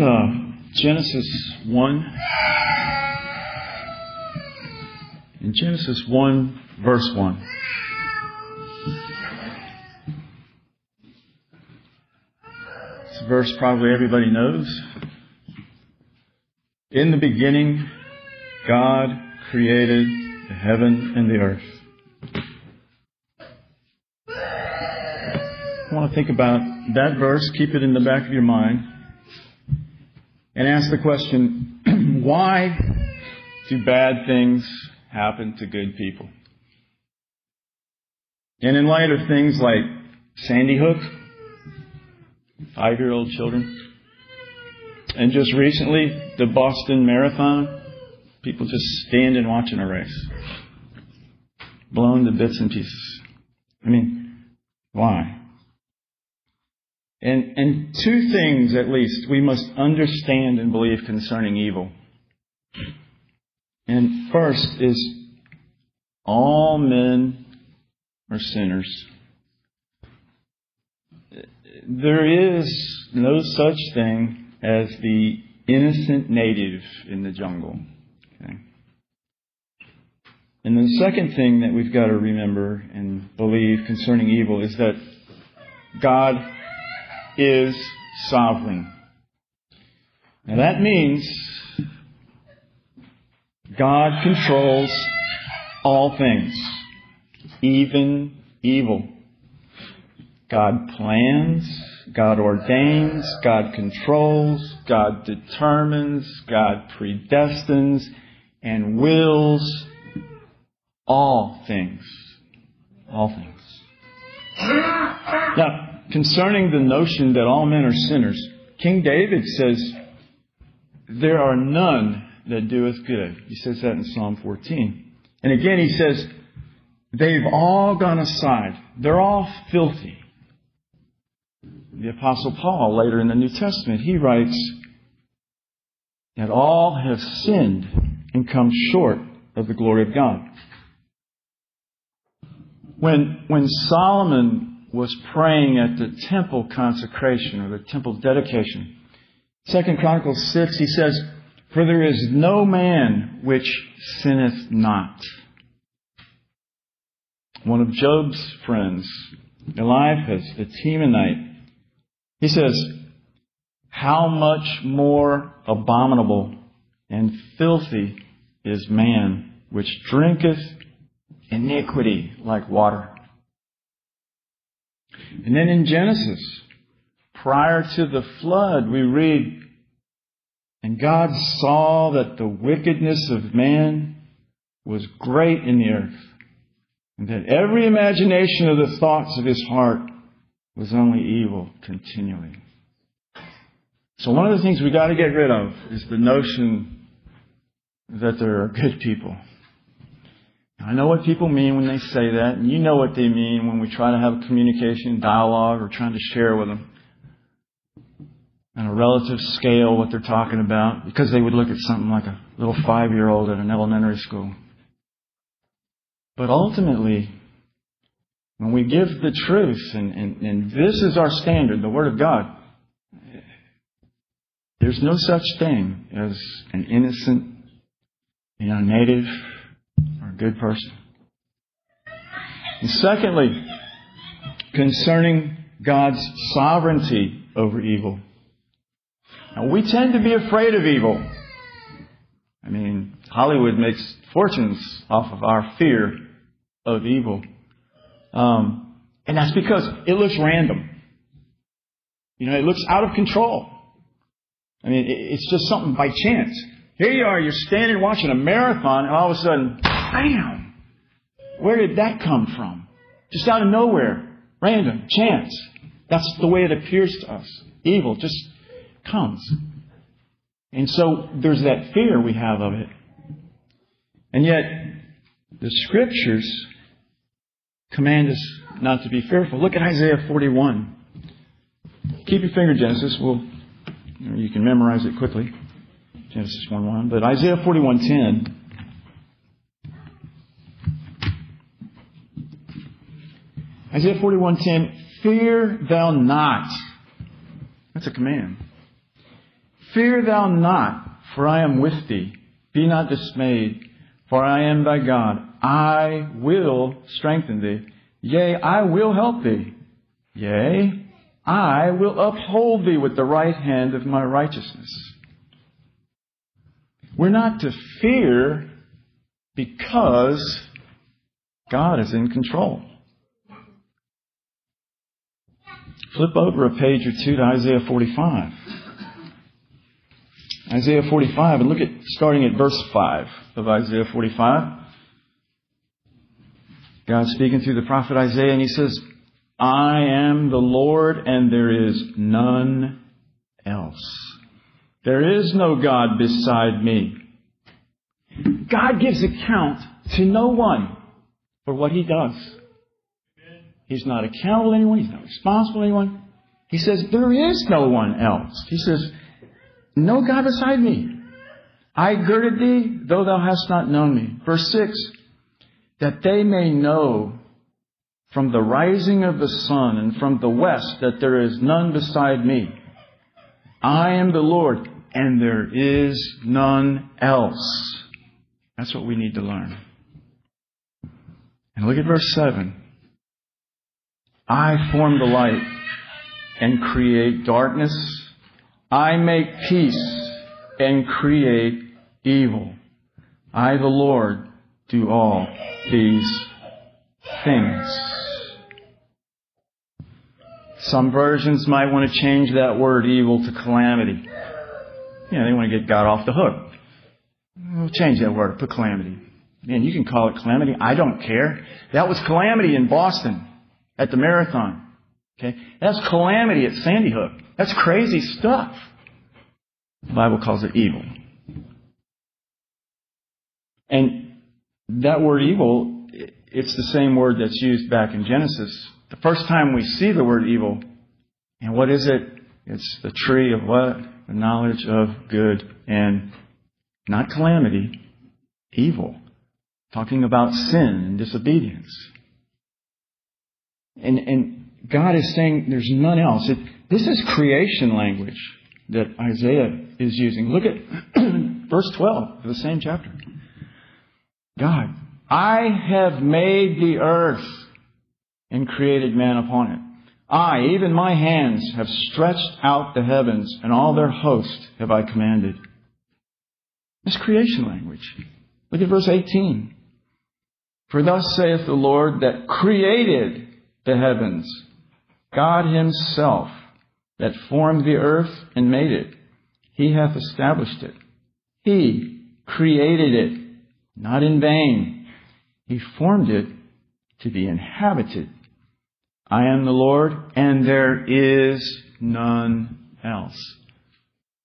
uh, Genesis 1. In Genesis 1, verse 1. It's a verse probably everybody knows. In the beginning, God created the heaven and the earth. I want to think about that verse, keep it in the back of your mind, and ask the question, why do bad things happen to good people? And in light of things like Sandy Hook, five year old children, and just recently, the Boston Marathon, people just standing watching a race, blown to bits and pieces. I mean, why? And, and two things, at least, we must understand and believe concerning evil. And first is all men are sinners. There is no such thing as the innocent native in the jungle. Okay? And the second thing that we've got to remember and believe concerning evil is that God is sovereign. Now that means God controls all things, even evil. God plans, God ordains, God controls, God determines, God predestines, and wills all things. All things. Now, concerning the notion that all men are sinners, King David says, There are none that doeth good. He says that in Psalm 14. And again, he says, They've all gone aside. They're all filthy. The Apostle Paul, later in the New Testament, he writes that all have sinned and come short of the glory of God. When, when Solomon was praying at the temple consecration or the temple dedication. Second Chronicles 6, he says, For there is no man which sinneth not. One of Job's friends, Eliphaz, the Temanite, he says, How much more abominable and filthy is man which drinketh iniquity like water. And then in Genesis, prior to the flood, we read, And God saw that the wickedness of man was great in the earth, and that every imagination of the thoughts of his heart was only evil continually. So one of the things we got to get rid of is the notion that there are good people. I know what people mean when they say that, and you know what they mean when we try to have a communication, dialogue, or trying to share with them on a relative scale what they're talking about, because they would look at something like a little five year old at an elementary school. But ultimately, when we give the truth, and, and, and this is our standard, the Word of God, there's no such thing as an innocent, you know, native a good person. And secondly, concerning God's sovereignty over evil. Now, we tend to be afraid of evil. I mean, Hollywood makes fortunes off of our fear of evil. Um, and that's because it looks random. You know, it looks out of control. I mean, it's just something by chance. Here you are, you're standing watching a marathon, and all of a sudden, Bam! Where did that come from? Just out of nowhere. Random. Chance. That's the way it appears to us. Evil just comes. And so there's that fear we have of it. And yet, the scriptures command us not to be fearful. Look at Isaiah 41. Keep your finger, Genesis. We'll, you can memorize it quickly. Genesis 1 1. But Isaiah 41:10 Isaiah 41:10, fear thou not. That's a command. Fear thou not, for I am with thee. Be not dismayed, for I am thy God. I will strengthen thee. Yea, I will help thee. Yea, I will uphold thee with the right hand of my righteousness. We're not to fear because God is in control. Flip over a page or two to Isaiah 45. Isaiah 45, and look at starting at verse 5 of Isaiah 45. God speaking through the prophet Isaiah, and he says, I am the Lord, and there is none else. There is no God beside me. God gives account to no one for what he does. He's not accountable to anyone. He's not responsible to anyone. He says, there is no one else. He says, no God beside me. I girded thee, though thou hast not known me. Verse 6, that they may know from the rising of the sun and from the west that there is none beside me. I am the Lord, and there is none else. That's what we need to learn. And look at verse 7. I form the light and create darkness. I make peace and create evil. I, the Lord, do all these things. Some versions might want to change that word evil to calamity. You know, they want to get God off the hook. We'll change that word, put calamity. Man, you can call it calamity. I don't care. That was calamity in Boston at the marathon. Okay? That's calamity at Sandy Hook. That's crazy stuff. The Bible calls it evil. And that word evil, it's the same word that's used back in Genesis. The first time we see the word evil, and what is it? It's the tree of what? The knowledge of good and not calamity, evil. Talking about sin and disobedience. And, and God is saying there's none else. It, this is creation language that Isaiah is using. Look at verse 12 of the same chapter. God, I have made the earth and created man upon it. I, even my hands, have stretched out the heavens, and all their host have I commanded. It's creation language. Look at verse 18. For thus saith the Lord that created the heavens, God himself that formed the earth and made it. He hath established it. He created it, not in vain. He formed it to be inhabited. I am the Lord, and there is none else.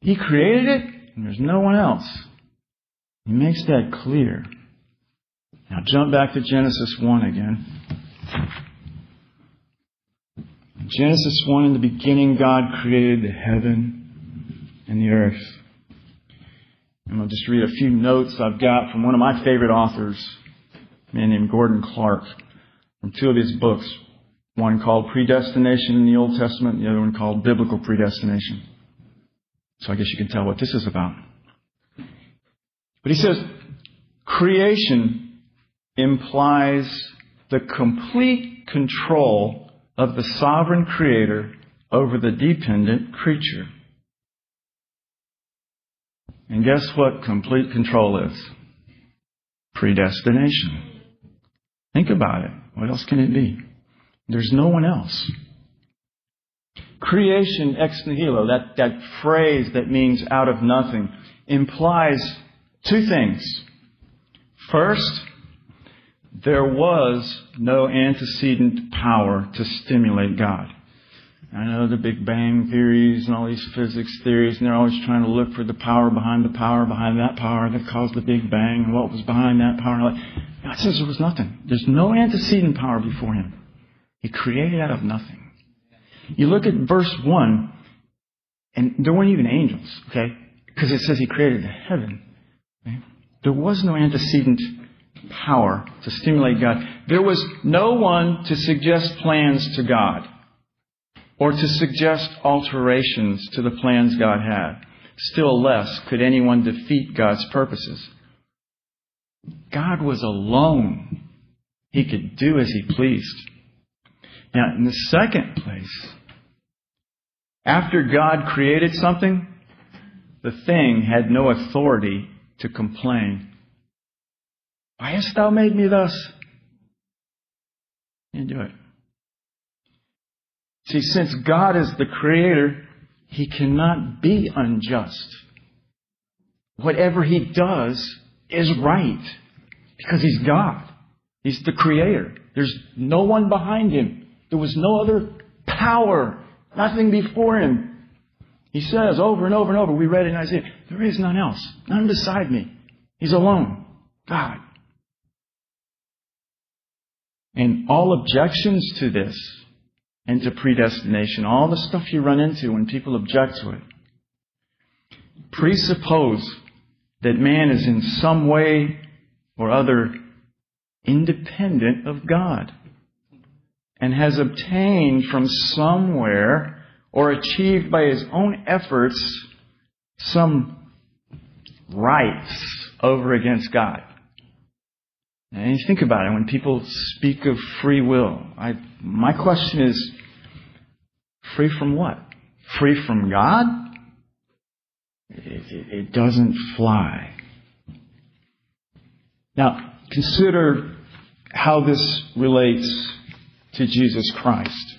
He created it, and there's no one else. He makes that clear. Now jump back to Genesis 1 again. Genesis 1, in the beginning, God created the heaven and the earth. And I'll just read a few notes I've got from one of my favorite authors, a man named Gordon Clark, from two of his books. One called Predestination in the Old Testament, the other one called Biblical Predestination. So I guess you can tell what this is about. But he says, creation implies the complete control of the sovereign creator over the dependent creature. And guess what complete control is? Predestination. Think about it. What else can it be? There's no one else. Creation ex nihilo, that, that phrase that means out of nothing, implies Two things. First, there was no antecedent power to stimulate God. I know the Big Bang theories and all these physics theories, and they're always trying to look for the power behind the power behind that power that caused the Big Bang, and what was behind that power. God says there was nothing. There's no antecedent power before Him. He created out of nothing. You look at verse 1, and there weren't even angels, okay? Because it says He created heaven there was no antecedent power to stimulate God. There was no one to suggest plans to God or to suggest alterations to the plans God had. still less could anyone defeat God's purposes. God was alone. He could do as he pleased. Now, in the second place, after God created something, the thing had no authority to complain. Why hast thou made me thus? Do it. See, since God is the creator, he cannot be unjust. Whatever he does is right because he's God. He's the creator. There's no one behind him. There was no other power, nothing before him. He says over and over and over, we read in Isaiah, there is none else, none beside me. He's alone. God. And all objections to this and to predestination, all the stuff you run into when people object to it, presuppose that man is in some way or other independent of God and has obtained from somewhere or achieved by his own efforts some rights over against God. And you think about it, when people speak of free will, I, my question is, free from what? Free from God? It, it, it doesn't fly. Now, consider how this relates to Jesus Christ.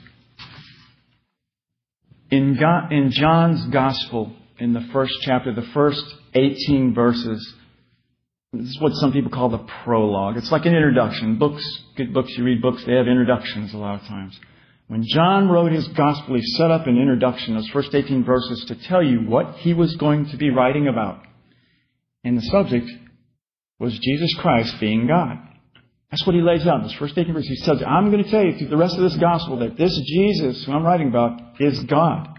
In, God, in John's Gospel, in the first chapter, the first 18 verses, this is what some people call the prologue. It's like an introduction. Books, good books, you read books, they have introductions a lot of times. When John wrote his gospel, he set up an introduction, those first 18 verses, to tell you what he was going to be writing about. And the subject was Jesus Christ being God. That's what he lays out in first 18 verses. He says, I'm going to tell you through the rest of this gospel that this Jesus who I'm writing about is God.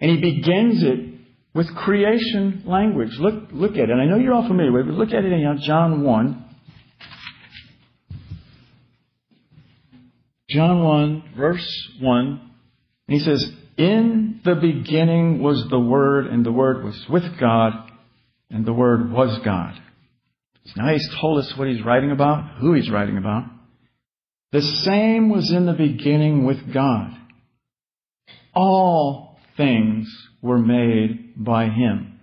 And he begins it with creation language. Look, look at it. I know you're all familiar with it, but look at it in John 1. John 1, verse 1. And he says, In the beginning was the Word, and the Word was with God, and the Word was God. So now he's told us what he's writing about, who he's writing about. The same was in the beginning with God. All things were made by him.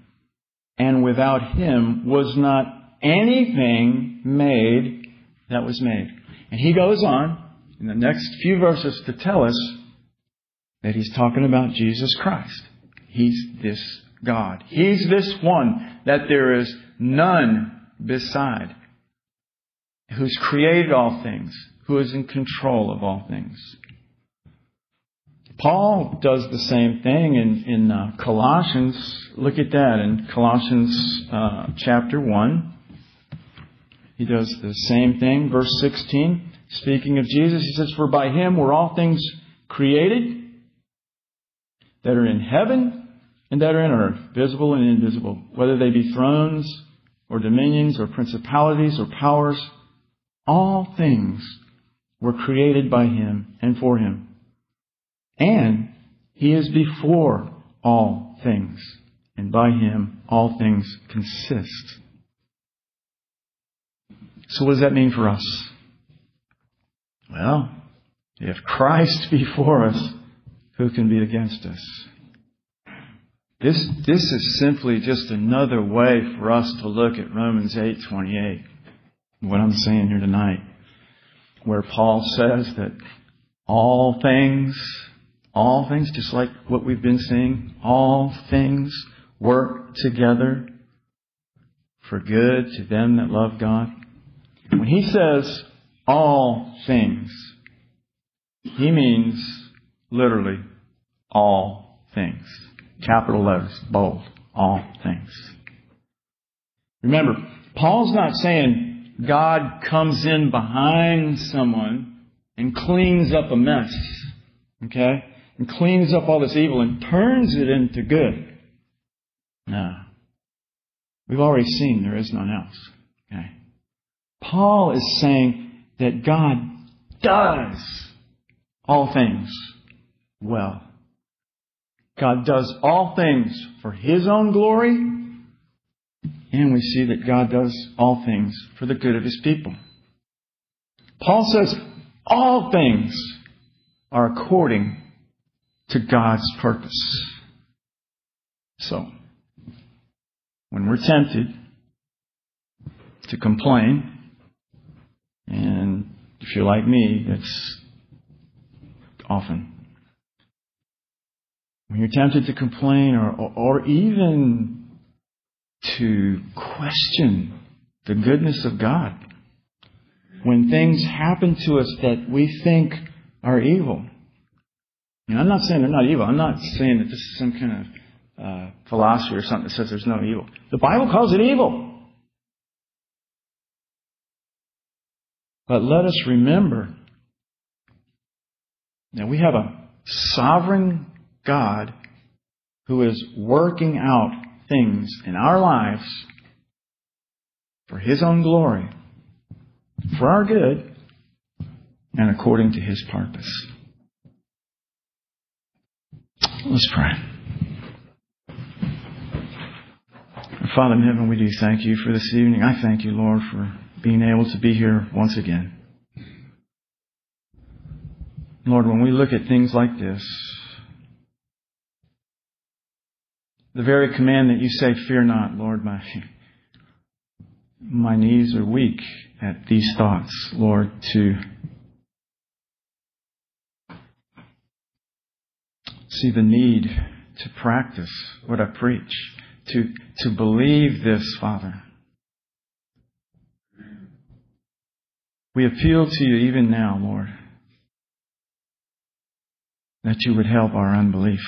And without him was not anything made that was made. And he goes on in the next few verses to tell us that he's talking about Jesus Christ. He's this God. He's this one that there is none beside, who's created all things, who is in control of all things. Paul does the same thing in, in uh, Colossians. Look at that in Colossians uh, chapter 1. He does the same thing. Verse 16, speaking of Jesus, he says, For by him were all things created that are in heaven and that are in earth, visible and invisible, whether they be thrones or dominions or principalities or powers. All things were created by him and for him. And he is before all things, and by him all things consist. So what does that mean for us? Well, if Christ be for us, who can be against us? This, this is simply just another way for us to look at Romans 8:28. What I'm saying here tonight, where Paul says that all things all things, just like what we've been saying, all things work together for good to them that love God. When he says all things, he means literally all things. Capital letters, bold, all things. Remember, Paul's not saying God comes in behind someone and cleans up a mess. Okay? And cleans up all this evil and turns it into good. No. We've already seen there is none else. Okay. Paul is saying that God does all things well. God does all things for His own glory, and we see that God does all things for the good of His people. Paul says all things are according to God's purpose. So, when we're tempted to complain, and if you're like me, that's often. When you're tempted to complain or, or even to question the goodness of God, when things happen to us that we think are evil, and I'm not saying they're not evil. I'm not saying that this is some kind of uh, philosophy or something that says there's no evil. The Bible calls it evil. But let us remember that we have a sovereign God who is working out things in our lives for His own glory, for our good, and according to His purpose. Let's pray. Father in heaven, we do thank you for this evening. I thank you, Lord, for being able to be here once again. Lord, when we look at things like this, the very command that you say, fear not, Lord, my, my knees are weak at these thoughts, Lord, to see the need to practice what I preach, to, to believe this, Father. We appeal to you even now, Lord, that you would help our unbelief.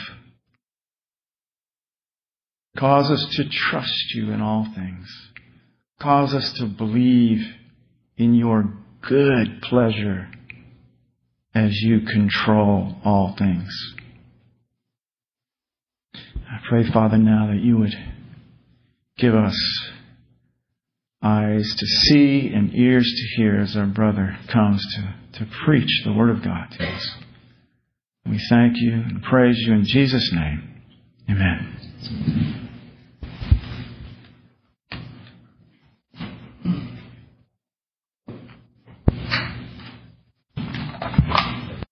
Cause us to trust you in all things. Cause us to believe in your good pleasure as you control all things. I pray, Father, now that you would give us eyes to see and ears to hear as our brother comes to, to preach the Word of God to us. We thank you and praise you in Jesus' name. Amen.